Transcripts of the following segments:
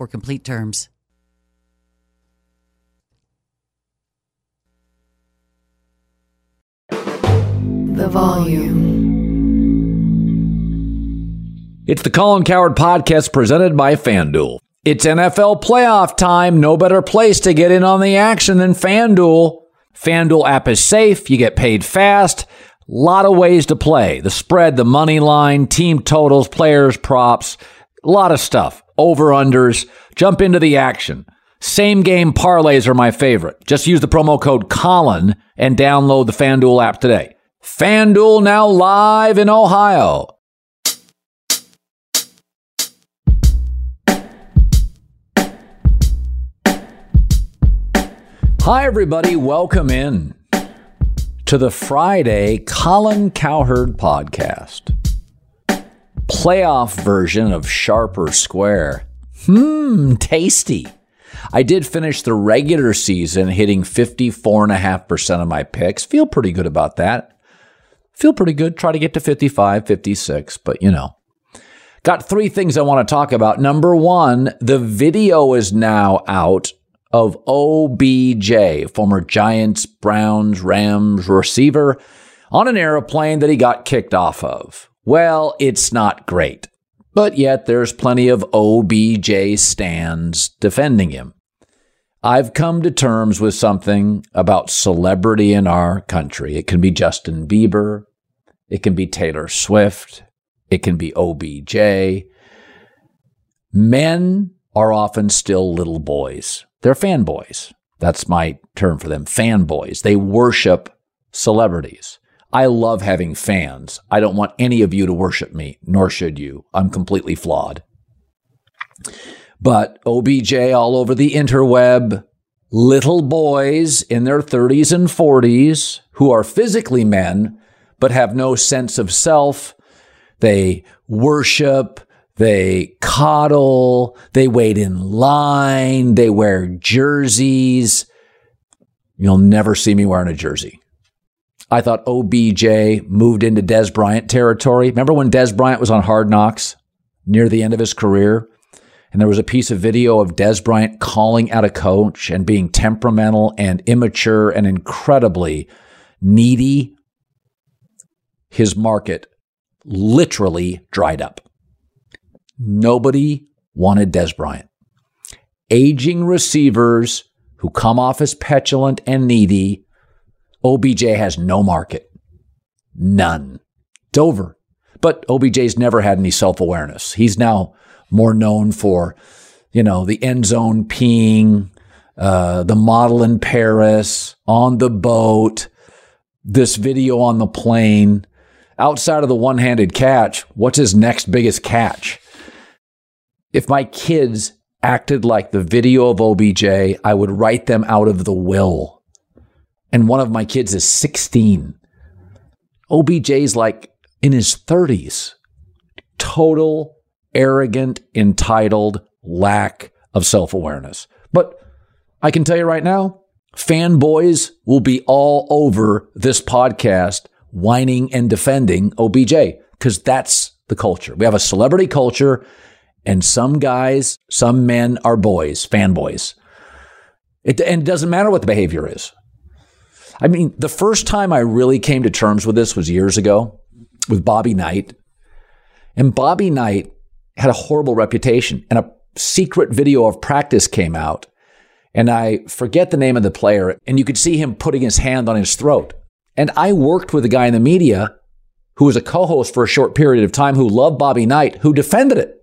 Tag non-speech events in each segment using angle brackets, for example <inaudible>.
for complete terms. The volume. It's the Colin Cowherd podcast presented by FanDuel. It's NFL playoff time. No better place to get in on the action than FanDuel. FanDuel app is safe. You get paid fast. lot of ways to play. The spread, the money line, team totals, players, props, a lot of stuff. Over unders. Jump into the action. Same game parlays are my favorite. Just use the promo code Colin and download the FanDuel app today. FanDuel now live in Ohio. Hi, everybody. Welcome in to the Friday Colin Cowherd podcast. Playoff version of Sharp or Square. Hmm, tasty. I did finish the regular season hitting 54.5% of my picks. Feel pretty good about that. Feel pretty good. Try to get to 55, 56, but you know. Got three things I want to talk about. Number one, the video is now out of OBJ, former Giants, Browns, Rams receiver, on an airplane that he got kicked off of. Well, it's not great, but yet there's plenty of OBJ stands defending him. I've come to terms with something about celebrity in our country. It can be Justin Bieber, it can be Taylor Swift, it can be OBJ. Men are often still little boys. They're fanboys. That's my term for them fanboys. They worship celebrities. I love having fans. I don't want any of you to worship me, nor should you. I'm completely flawed. But OBJ all over the interweb, little boys in their 30s and 40s who are physically men, but have no sense of self. They worship, they coddle, they wait in line, they wear jerseys. You'll never see me wearing a jersey. I thought OBJ moved into Dez Bryant territory. Remember when Dez Bryant was on Hard Knocks near the end of his career? And there was a piece of video of Dez Bryant calling out a coach and being temperamental and immature and incredibly needy. His market literally dried up. Nobody wanted Dez Bryant. Aging receivers who come off as petulant and needy, OBJ has no market. None. Dover. But OBJ's never had any self awareness. He's now more known for, you know, the end zone peeing, uh, the model in Paris, on the boat, this video on the plane. Outside of the one handed catch, what's his next biggest catch? If my kids acted like the video of OBJ, I would write them out of the will. And one of my kids is 16. OBJ's like in his 30s. Total arrogant, entitled lack of self awareness. But I can tell you right now, fanboys will be all over this podcast whining and defending OBJ because that's the culture. We have a celebrity culture and some guys, some men are boys, fanboys. It, and it doesn't matter what the behavior is. I mean, the first time I really came to terms with this was years ago with Bobby Knight. And Bobby Knight had a horrible reputation, and a secret video of practice came out. And I forget the name of the player, and you could see him putting his hand on his throat. And I worked with a guy in the media who was a co host for a short period of time who loved Bobby Knight, who defended it.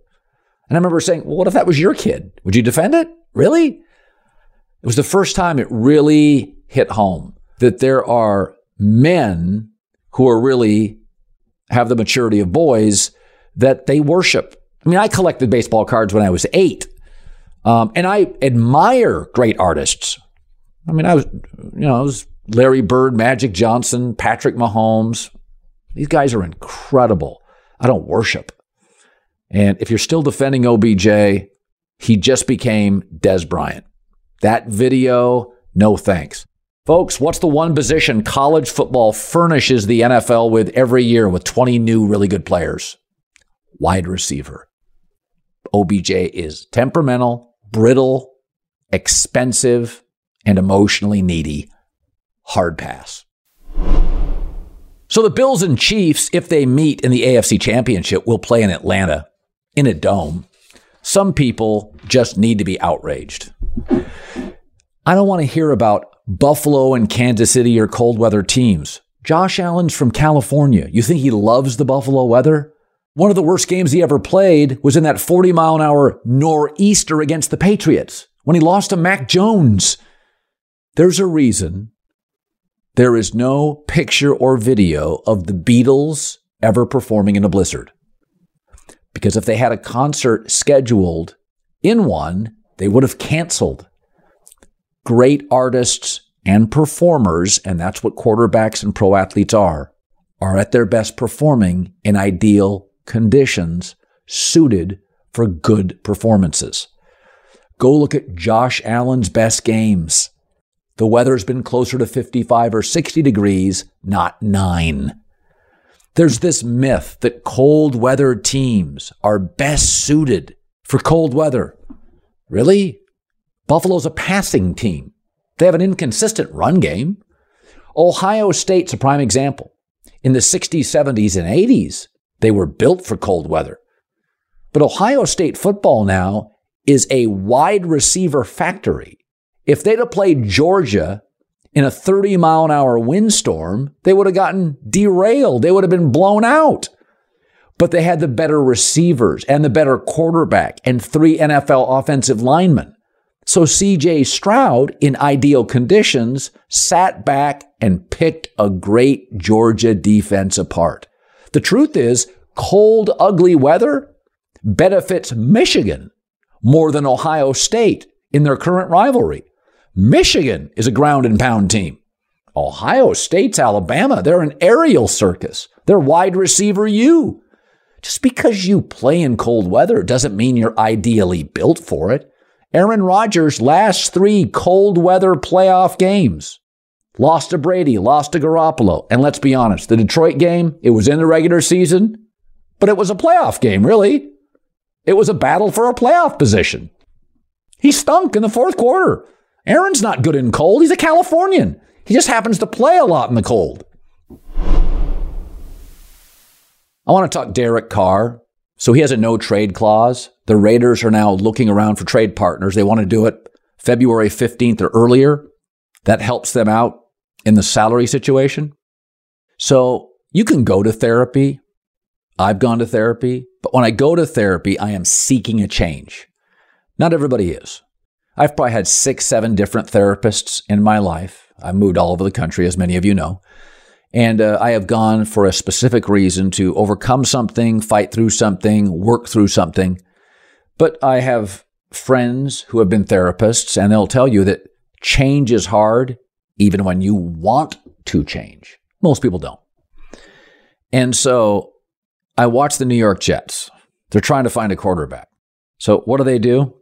And I remember saying, well, what if that was your kid? Would you defend it? Really? It was the first time it really hit home that there are men who are really have the maturity of boys that they worship. I mean, I collected baseball cards when I was eight. Um, and I admire great artists. I mean, I was, you know, I was Larry Bird, Magic Johnson, Patrick Mahomes. These guys are incredible. I don't worship. And if you're still defending OBJ, he just became Dez Bryant. That video, no thanks. Folks, what's the one position college football furnishes the NFL with every year with 20 new really good players? Wide receiver. OBJ is temperamental, brittle, expensive, and emotionally needy. Hard pass. So the Bills and Chiefs, if they meet in the AFC Championship, will play in Atlanta in a dome. Some people just need to be outraged. I don't want to hear about Buffalo and Kansas City are cold weather teams. Josh Allen's from California. You think he loves the Buffalo weather? One of the worst games he ever played was in that 40 mile an hour nor'easter against the Patriots when he lost to Mac Jones. There's a reason there is no picture or video of the Beatles ever performing in a blizzard. Because if they had a concert scheduled in one, they would have canceled. Great artists and performers, and that's what quarterbacks and pro athletes are, are at their best performing in ideal conditions suited for good performances. Go look at Josh Allen's best games. The weather's been closer to 55 or 60 degrees, not nine. There's this myth that cold weather teams are best suited for cold weather. Really? Buffalo's a passing team. They have an inconsistent run game. Ohio State's a prime example. In the 60s, 70s, and 80s, they were built for cold weather. But Ohio State football now is a wide receiver factory. If they'd have played Georgia in a 30 mile an hour windstorm, they would have gotten derailed. They would have been blown out. But they had the better receivers and the better quarterback and three NFL offensive linemen. So CJ Stroud, in ideal conditions, sat back and picked a great Georgia defense apart. The truth is, cold, ugly weather benefits Michigan more than Ohio State in their current rivalry. Michigan is a ground and pound team. Ohio State's Alabama. They're an aerial circus. They're wide receiver you. Just because you play in cold weather doesn't mean you're ideally built for it. Aaron Rodgers' last three cold weather playoff games lost to Brady, lost to Garoppolo. And let's be honest, the Detroit game, it was in the regular season, but it was a playoff game, really. It was a battle for a playoff position. He stunk in the fourth quarter. Aaron's not good in cold. He's a Californian. He just happens to play a lot in the cold. I want to talk Derek Carr. So he has a no trade clause. The Raiders are now looking around for trade partners. They want to do it February 15th or earlier. That helps them out in the salary situation. So you can go to therapy. I've gone to therapy, but when I go to therapy, I am seeking a change. Not everybody is. I've probably had six, seven different therapists in my life. I've moved all over the country, as many of you know. And uh, I have gone for a specific reason to overcome something, fight through something, work through something. But I have friends who have been therapists, and they'll tell you that change is hard even when you want to change. Most people don't. And so I watch the New York Jets. They're trying to find a quarterback. So what do they do?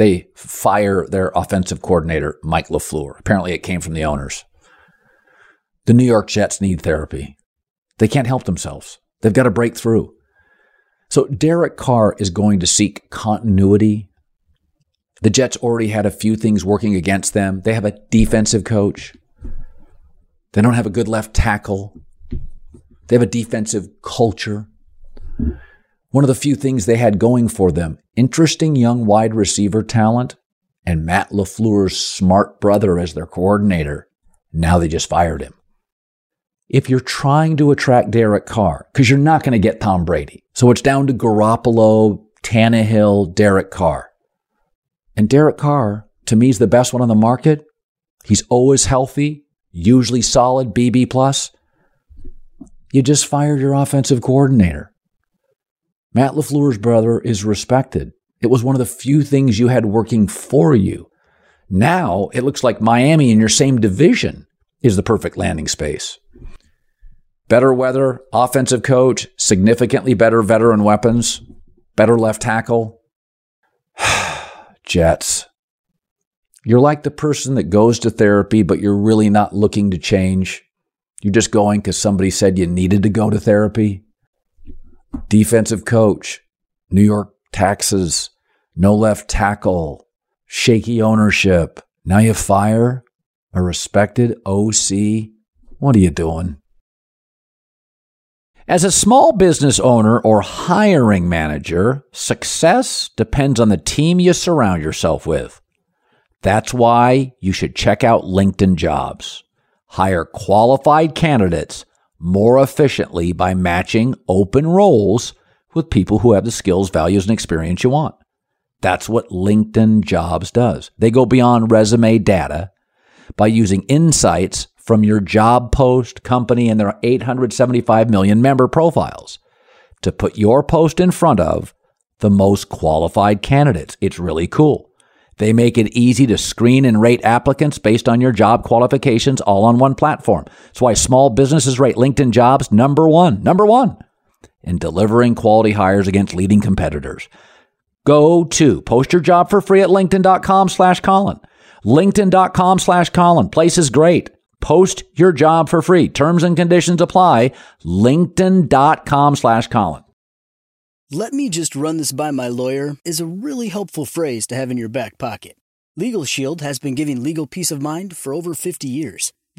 they fire their offensive coordinator, Mike LaFleur. Apparently, it came from the owners. The New York Jets need therapy. They can't help themselves. They've got to break through. So, Derek Carr is going to seek continuity. The Jets already had a few things working against them. They have a defensive coach, they don't have a good left tackle, they have a defensive culture. One of the few things they had going for them interesting young wide receiver talent and Matt LaFleur's smart brother as their coordinator. Now they just fired him. If you're trying to attract Derek Carr, because you're not going to get Tom Brady, so it's down to Garoppolo, Tannehill, Derek Carr. And Derek Carr, to me, is the best one on the market. He's always healthy, usually solid, BB plus. You just fired your offensive coordinator. Matt LaFleur's brother is respected It was one of the few things you had working for you. Now it looks like Miami in your same division is the perfect landing space. Better weather, offensive coach, significantly better veteran weapons, better left tackle. <sighs> Jets. You're like the person that goes to therapy, but you're really not looking to change. You're just going because somebody said you needed to go to therapy. Defensive coach, New York taxes, no left tackle, shaky ownership. Now you fire a respected OC. What are you doing? As a small business owner or hiring manager, success depends on the team you surround yourself with. That's why you should check out LinkedIn Jobs. Hire qualified candidates more efficiently by matching open roles with people who have the skills, values, and experience you want. That's what LinkedIn Jobs does. They go beyond resume data by using insights from your job post, company, and their 875 million member profiles to put your post in front of the most qualified candidates. It's really cool. They make it easy to screen and rate applicants based on your job qualifications all on one platform. That's why small businesses rate LinkedIn jobs number one, number one in delivering quality hires against leading competitors. Go to post your job for free at LinkedIn.com slash Colin. LinkedIn.com slash Colin. Place is great. Post your job for free. Terms and conditions apply. LinkedIn.com slash Colin. Let me just run this by my lawyer is a really helpful phrase to have in your back pocket. Legal Shield has been giving legal peace of mind for over 50 years.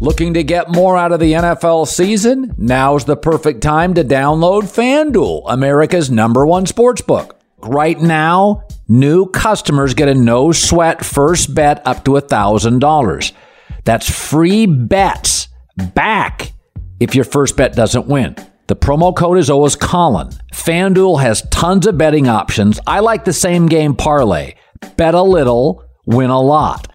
Looking to get more out of the NFL season? Now's the perfect time to download FanDuel, America's number one sports book. Right now, new customers get a no sweat first bet up to $1,000. That's free bets back if your first bet doesn't win. The promo code is always Colin. FanDuel has tons of betting options. I like the same game parlay. Bet a little, win a lot.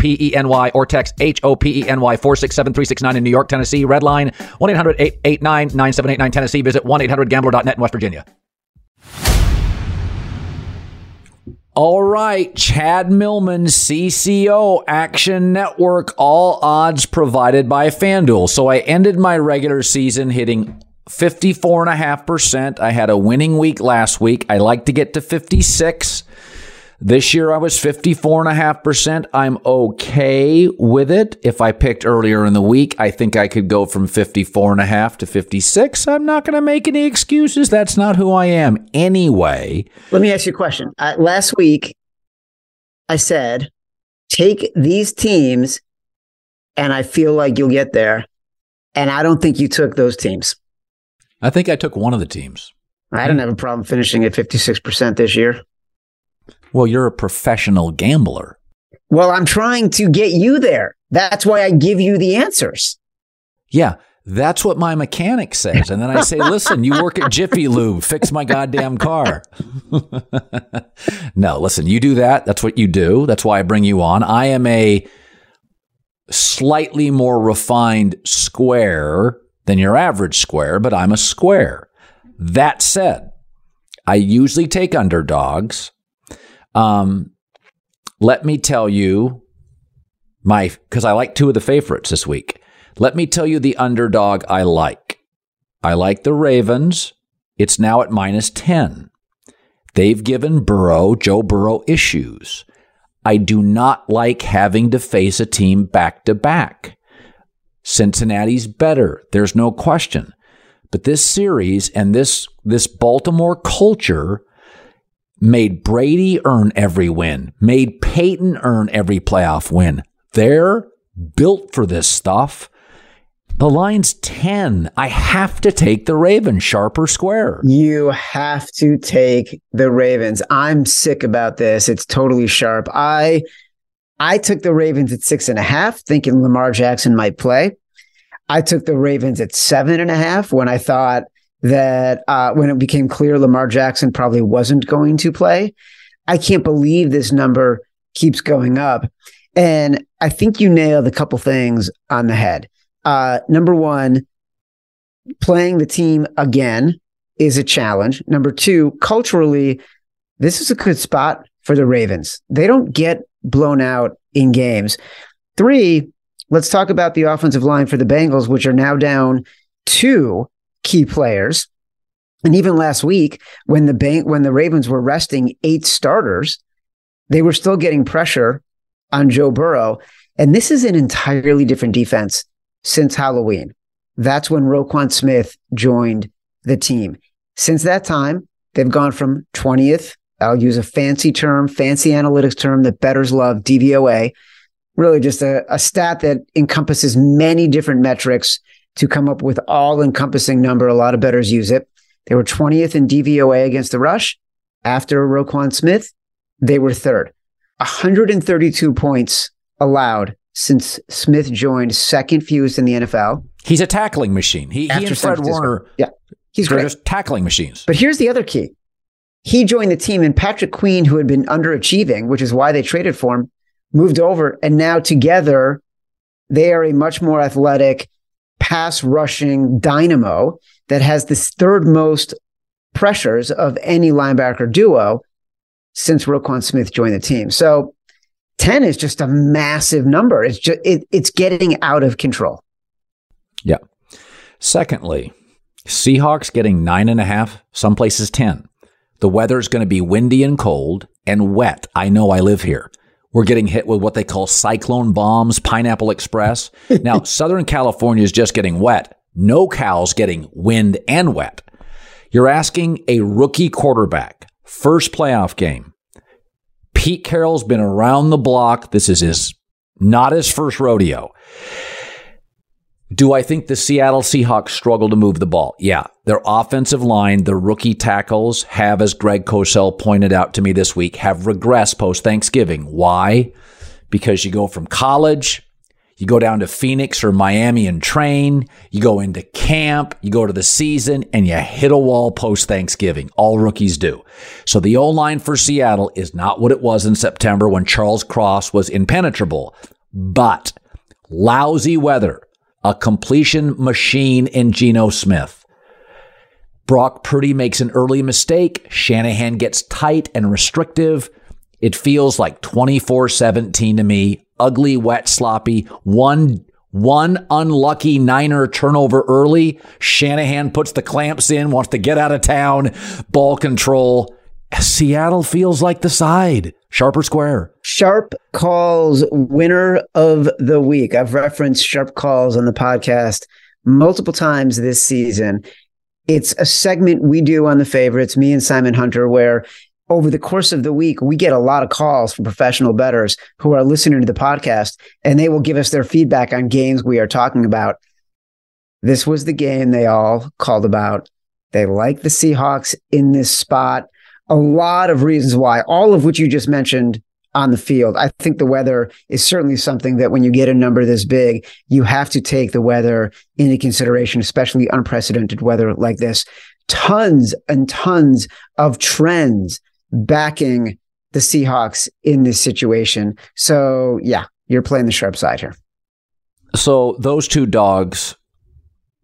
P E N Y or text H O P E N Y 467 369 in New York, Tennessee. Red line 1 800 889 9789 Tennessee. Visit 1 800 gambler.net in West Virginia. All right, Chad Millman, CCO, Action Network, all odds provided by FanDuel. So I ended my regular season hitting 54.5%. I had a winning week last week. I like to get to 56. This year I was 54.5%. I'm okay with it. If I picked earlier in the week, I think I could go from 54.5 to 56. I'm not going to make any excuses. That's not who I am anyway. Let me ask you a question. Uh, last week, I said, take these teams and I feel like you'll get there. And I don't think you took those teams. I think I took one of the teams. I don't have a problem finishing at 56% this year. Well, you're a professional gambler. Well, I'm trying to get you there. That's why I give you the answers. Yeah, that's what my mechanic says. And then I say, <laughs> listen, you work at Jiffy Lube, fix my goddamn car. <laughs> no, listen, you do that. That's what you do. That's why I bring you on. I am a slightly more refined square than your average square, but I'm a square. That said, I usually take underdogs. Um, let me tell you my because I like two of the favorites this week. Let me tell you the underdog I like. I like the Ravens. It's now at minus 10. They've given Burrow, Joe Burrow, issues. I do not like having to face a team back to back. Cincinnati's better. There's no question. But this series and this, this Baltimore culture made Brady earn every win, made Peyton earn every playoff win. They're built for this stuff. The line's 10. I have to take the Ravens, sharp or square. You have to take the Ravens. I'm sick about this. It's totally sharp. I I took the Ravens at six and a half, thinking Lamar Jackson might play. I took the Ravens at seven and a half when I thought that uh, when it became clear Lamar Jackson probably wasn't going to play. I can't believe this number keeps going up. And I think you nailed a couple things on the head uh, number one, playing the team again is a challenge. Number two, culturally, this is a good spot for the Ravens. They don't get blown out in games. Three, let's talk about the offensive line for the Bengals, which are now down two key players. And even last week, when the bank when the Ravens were resting eight starters, they were still getting pressure on Joe Burrow. And this is an entirely different defense since Halloween. That's when Roquan Smith joined the team. Since that time, they've gone from 20th. I'll use a fancy term, fancy analytics term that bettors love, DVOA. Really just a, a stat that encompasses many different metrics to come up with all encompassing number. A lot of bettors use it. They were 20th in DVOA against the rush. After Roquan Smith, they were third. 132 points allowed since Smith joined second fewest in the NFL. He's a tackling machine. He, he and Fred Warner, yeah, he's great. just tackling machines. But here's the other key. He joined the team, and Patrick Queen, who had been underachieving, which is why they traded for him, moved over, and now together they are a much more athletic, pass rushing dynamo that has the third most pressures of any linebacker duo since Roquan Smith joined the team. So 10 is just a massive number. It's just it, it's getting out of control. Yeah. Secondly, Seahawks getting nine and a half, some places 10. The weather is going to be windy and cold and wet. I know I live here. We're getting hit with what they call cyclone bombs, Pineapple Express. <laughs> Now, Southern California is just getting wet. NorCal's getting wind and wet. You're asking a rookie quarterback, first playoff game, Pete Carroll's been around the block. This is his not his first rodeo. Do I think the Seattle Seahawks struggle to move the ball? Yeah. Their offensive line, the rookie tackles have, as Greg Cosell pointed out to me this week, have regressed post Thanksgiving. Why? Because you go from college you go down to Phoenix or Miami and train. You go into camp. You go to the season and you hit a wall post Thanksgiving. All rookies do. So the O line for Seattle is not what it was in September when Charles Cross was impenetrable, but lousy weather, a completion machine in Geno Smith. Brock Purdy makes an early mistake. Shanahan gets tight and restrictive. It feels like 24 17 to me ugly, wet, sloppy. One one unlucky Niner turnover early. Shanahan puts the clamps in, wants to get out of town, ball control. Seattle feels like the side. Sharp or square? Sharp calls winner of the week. I've referenced sharp calls on the podcast multiple times this season. It's a segment we do on the favorites, me and Simon Hunter, where over the course of the week, we get a lot of calls from professional bettors who are listening to the podcast, and they will give us their feedback on games we are talking about. This was the game they all called about. They like the Seahawks in this spot. A lot of reasons why, all of which you just mentioned on the field. I think the weather is certainly something that when you get a number this big, you have to take the weather into consideration, especially unprecedented weather like this. Tons and tons of trends backing the Seahawks in this situation. So, yeah, you're playing the sharp side here. So, those two dogs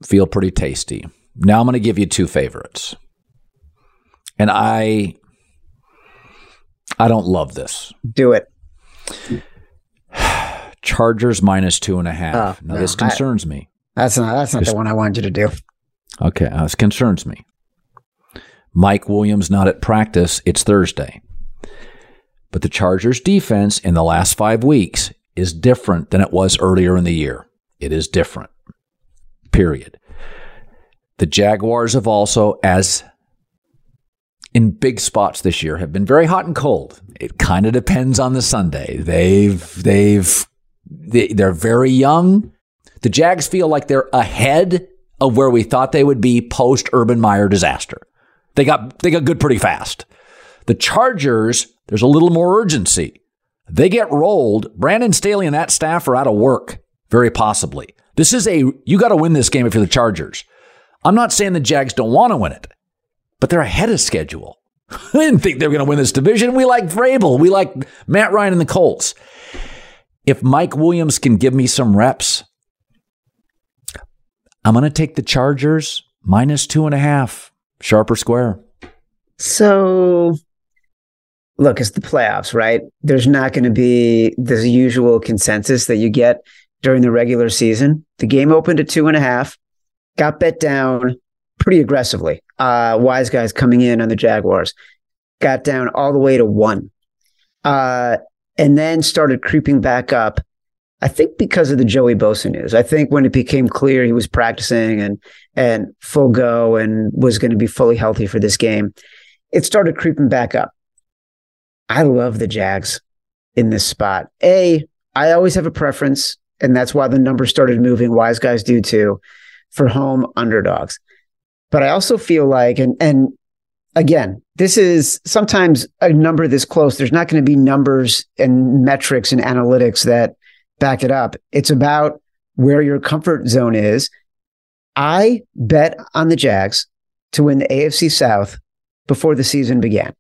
feel pretty tasty. Now I'm going to give you two favorites. And I I don't love this. Do it. Chargers minus two and a half. Oh, now no, this concerns me. That's not that's not Just- the one I wanted you to do. Okay, uh, this concerns me. Mike Williams not at practice. It's Thursday. But the Chargers defense in the last five weeks is different than it was earlier in the year. It is different. Period. The Jaguars have also, as in big spots this year, have been very hot and cold. It kind of depends on the Sunday. They've they've they, they're very young. The Jags feel like they're ahead of where we thought they would be post Urban Meyer disaster. They got they got good pretty fast. The Chargers, there's a little more urgency. They get rolled. Brandon Staley and that staff are out of work, very possibly. This is a you got to win this game if you're the Chargers. I'm not saying the Jags don't want to win it, but they're ahead of schedule. <laughs> I didn't think they were going to win this division. We like Vrabel. We like Matt Ryan and the Colts. If Mike Williams can give me some reps, I'm going to take the Chargers minus two and a half, sharper square. So, look, it's the playoffs, right? There's not going to be the usual consensus that you get during the regular season. The game opened at two and a half, got bet down pretty aggressively. Uh, wise guys coming in on the Jaguars got down all the way to one, uh, and then started creeping back up. I think because of the Joey Bosa news. I think when it became clear he was practicing and and full go and was going to be fully healthy for this game, it started creeping back up. I love the Jags in this spot. A, I always have a preference, and that's why the numbers started moving. Wise guys do too, for home underdogs. But I also feel like, and and again, this is sometimes a number this close. There's not going to be numbers and metrics and analytics that back it up. It's about where your comfort zone is. I bet on the Jags to win the AFC South before the season began.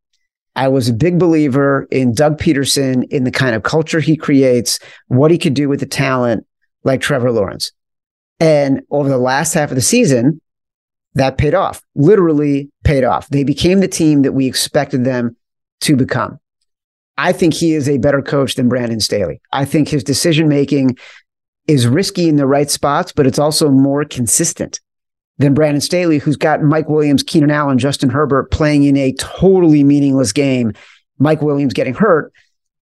I was a big believer in Doug Pederson, in the kind of culture he creates, what he could do with the talent like Trevor Lawrence. And over the last half of the season, that paid off, literally paid off. They became the team that we expected them to become. I think he is a better coach than Brandon Staley. I think his decision making is risky in the right spots, but it's also more consistent than Brandon Staley, who's got Mike Williams, Keenan Allen, Justin Herbert playing in a totally meaningless game. Mike Williams getting hurt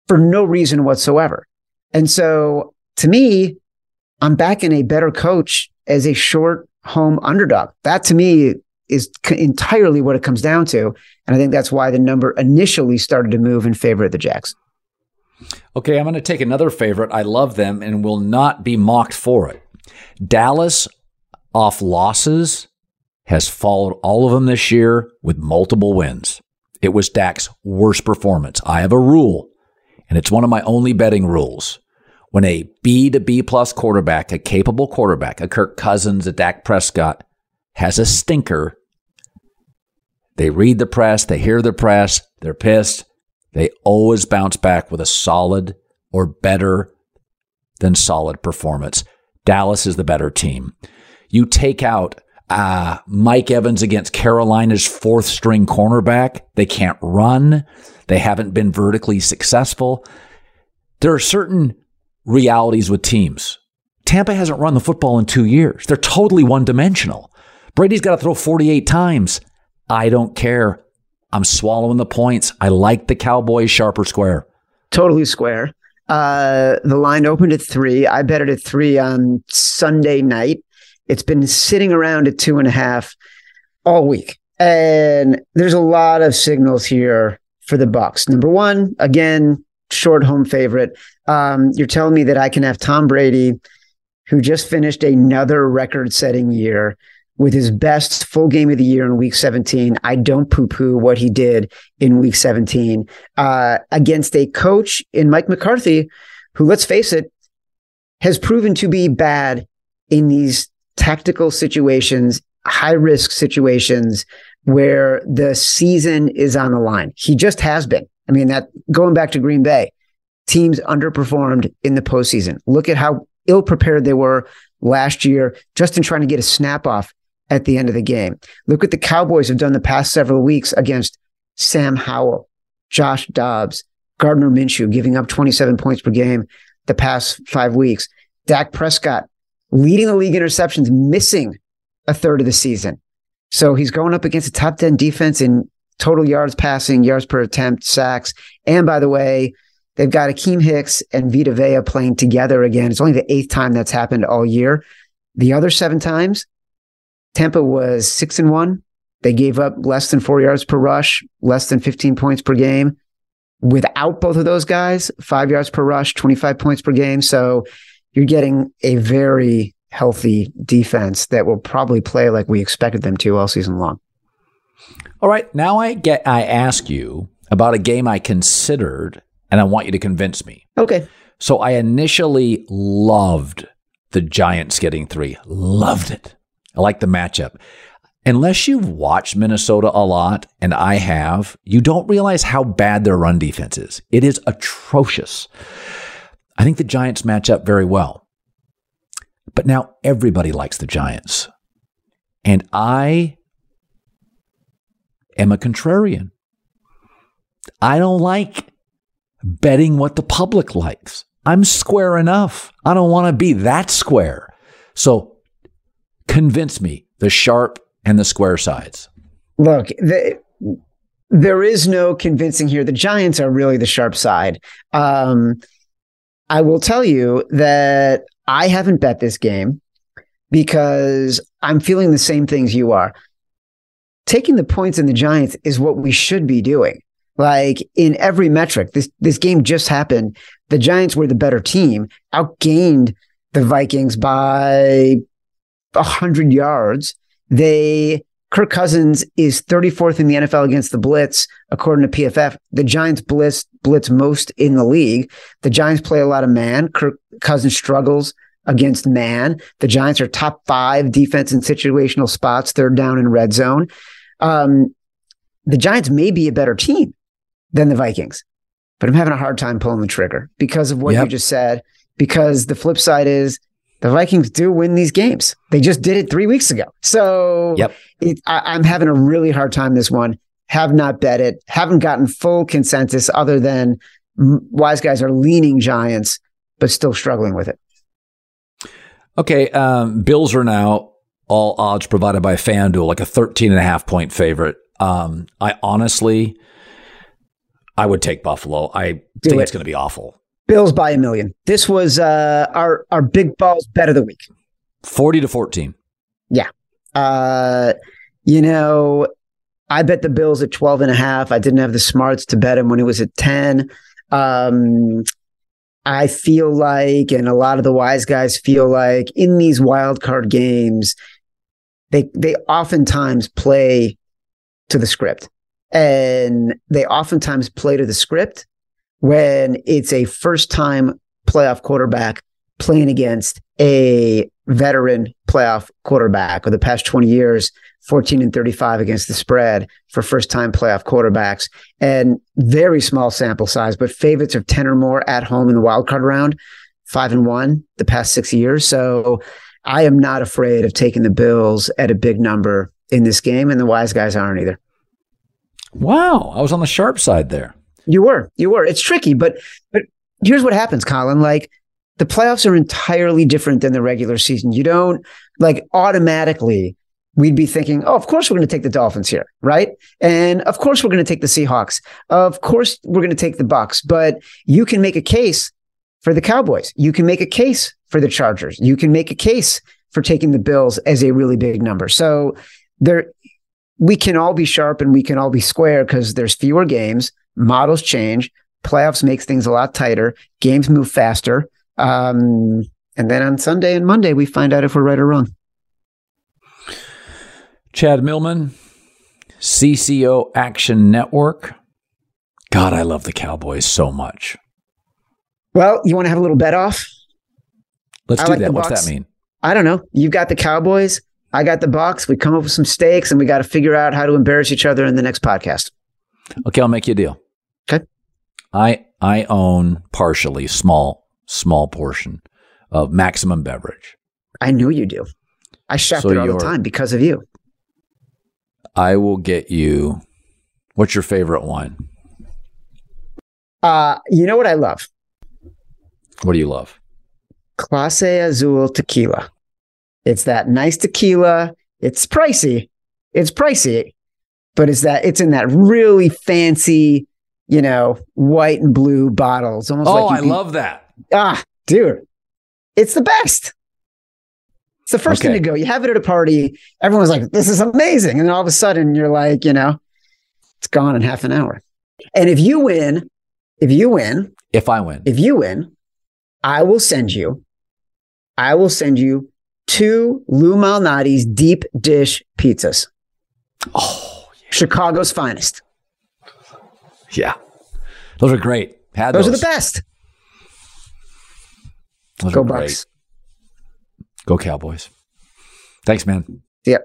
for no reason whatsoever. And so to me, I'm backing a better coach as a short home underdog. That to me is entirely what it comes down to. And I think that's why the number initially started to move in favor of the Jags. Okay, I'm going to take another favorite. I love them and will not be mocked for it. Dallas off losses has followed all of them this year with multiple wins. It was Dak's worst performance. I have a rule, and it's one of my only betting rules. When a B to B plus quarterback, a capable quarterback, a Kirk Cousins, a Dak Prescott, has a stinker, they read the press, they hear the press, they're pissed. They always bounce back with a solid or better than solid performance. Dallas is the better team. You take out uh, Mike Evans against Carolina's fourth string cornerback. They can't run. They haven't been vertically successful. There are certain realities with teams. Tampa hasn't run the football in two years. They're totally one dimensional. Brady's got to throw 48 times. I don't care. I'm swallowing the points. I like the Cowboys sharper square. Totally square. Uh, the line opened at three. I bet it at three on Sunday night. It's been sitting around at two and a half all week. And there's a lot of signals here for the Bucs. Number one, again, short home favorite. Um, you're telling me that I can have Tom Brady, who just finished another record setting year with his best full game of the year in week 17. I don't poo poo what he did in week 17 uh, against a coach in Mike McCarthy, who, let's face it, has proven to be bad in these tactical situations, high risk situations where the season is on the line. He just has been. I mean, that going back to Green Bay, teams underperformed in the postseason. Look at how ill prepared they were last year just in trying to get a snap off at the end of the game. Look what the Cowboys have done the past several weeks against Sam Howell, Josh Dobbs, Gardner Minshew giving up 27 points per game the past five weeks. Dak Prescott leading the league interceptions, missing a third of the season. So he's going up against a top 10 defense in total yards passing, yards per attempt, sacks. And by the way, they've got Akiem Hicks and Vita Vea playing together again. It's only the eighth time that's happened all year. The other seven times, Tampa was six and one. They gave up less than four yards per rush, less than 15 points per game. Without both of those guys, five yards per rush, 25 points per game. So you're getting a very healthy defense that will probably play like we expected them to all season long. All right, now I get I ask you about a game I considered and I want you to convince me. Okay. So I initially loved the Giants getting 3. Loved it. I like the matchup. Unless you've watched Minnesota a lot, and I have, you don't realize how bad their run defense is. It is atrocious. I think the Giants match up very well. But now everybody likes the Giants. And I am a contrarian. I don't like betting what the public likes. I'm square enough. I don't want to be that square. So convince me the sharp and the square sides. Look, the, there is no convincing here. The Giants are really the sharp side. Um, I will tell you that I haven't bet this game because I'm feeling the same things you are. Taking the points in the Giants is what we should be doing. Like in every metric, this this game just happened. The Giants were the better team, outgained the Vikings by hundred yards. They Kirk Cousins is 34th in the NFL against the blitz, according to PFF. The Giants blitz blitz most in the league. The Giants play a lot of man. Kirk Cousins struggles against man. The Giants are top five defense in situational spots, third down in red zone. Um, the Giants may be a better team than the Vikings, but I'm having a hard time pulling the trigger because of what yep. you just said. Because the flip side is the Vikings do win these games. They just did it three weeks ago. So yep. It, I, am having a really hard time this one. Have not bet it. Haven't gotten full consensus other than wise guys are leaning Giants, but still struggling with it. Okay. Um, Bills are now all odds provided by FanDuel, like a 13 and a half point favorite. Um, I honestly, I would take Buffalo. I Do think it. it's going to be awful. Bills by a million. This was uh, our our big balls bet of the week. Forty to fourteen. Yeah. Uh, you know, I bet the Bills at 12 and a half. I didn't have the smarts to bet him when it was at 10. Um, I feel like, and a lot of the wise guys feel like in these wild card games, they they oftentimes play to the script. And they oftentimes play to the script when it's a first time playoff quarterback playing against a veteran playoff quarterback of the past 20 years 14 and 35 against the spread for first time playoff quarterbacks and very small sample size but favorites of 10 or more at home in the wild card round 5 and 1 the past 6 years so i am not afraid of taking the bills at a big number in this game and the wise guys aren't either wow i was on the sharp side there you were, you were. It's tricky, but but here's what happens, Colin. Like the playoffs are entirely different than the regular season. You don't like automatically we'd be thinking, oh, of course we're going to take the Dolphins here, right? And of course we're going to take the Seahawks. Of course we're going to take the Bucs. But you can make a case for the Cowboys. You can make a case for the Chargers. You can make a case for taking the Bills as a really big number. So there, we can all be sharp and we can all be square because there's fewer games models change, playoffs makes things a lot tighter, games move faster. Um, and then on Sunday and Monday, we find out if we're right or wrong. Chad Millman, CCO Action Network. God, I love the Cowboys so much. Well, you want to have a little bet off? Let's I do like that. What's that mean? I don't know. You've got the Cowboys. I got the Bucs. We come up with some stakes, and we got to figure out how to embarrass each other in the next podcast. Okay, I'll make you a deal. Okay. I I own partially small small portion of Maximum Beverage. I know you do. I shop so there all the time because of you. I will get you What's your favorite wine? Uh, you know what I love? What do you love? Clase Azul tequila. It's that nice tequila. It's pricey. It's pricey, but it's that it's in that really fancy, you know, white and blue bottles. Almost oh, like you I can- love that. Ah, dude, it's the best. It's the first Okay. thing to go. You have it at a party. Everyone's like, "This is amazing," and then all of a sudden, you're like, you know, it's gone in half an hour. And if you win, if you win, If I win. if you win, I will send you, I will send you two Lou Malnati's deep dish pizzas, oh, Chicago's finest. yeah. Those are great. Had Those those. are the best. Those Go. Bucks. Go Cowboys. Thanks, man. Yep.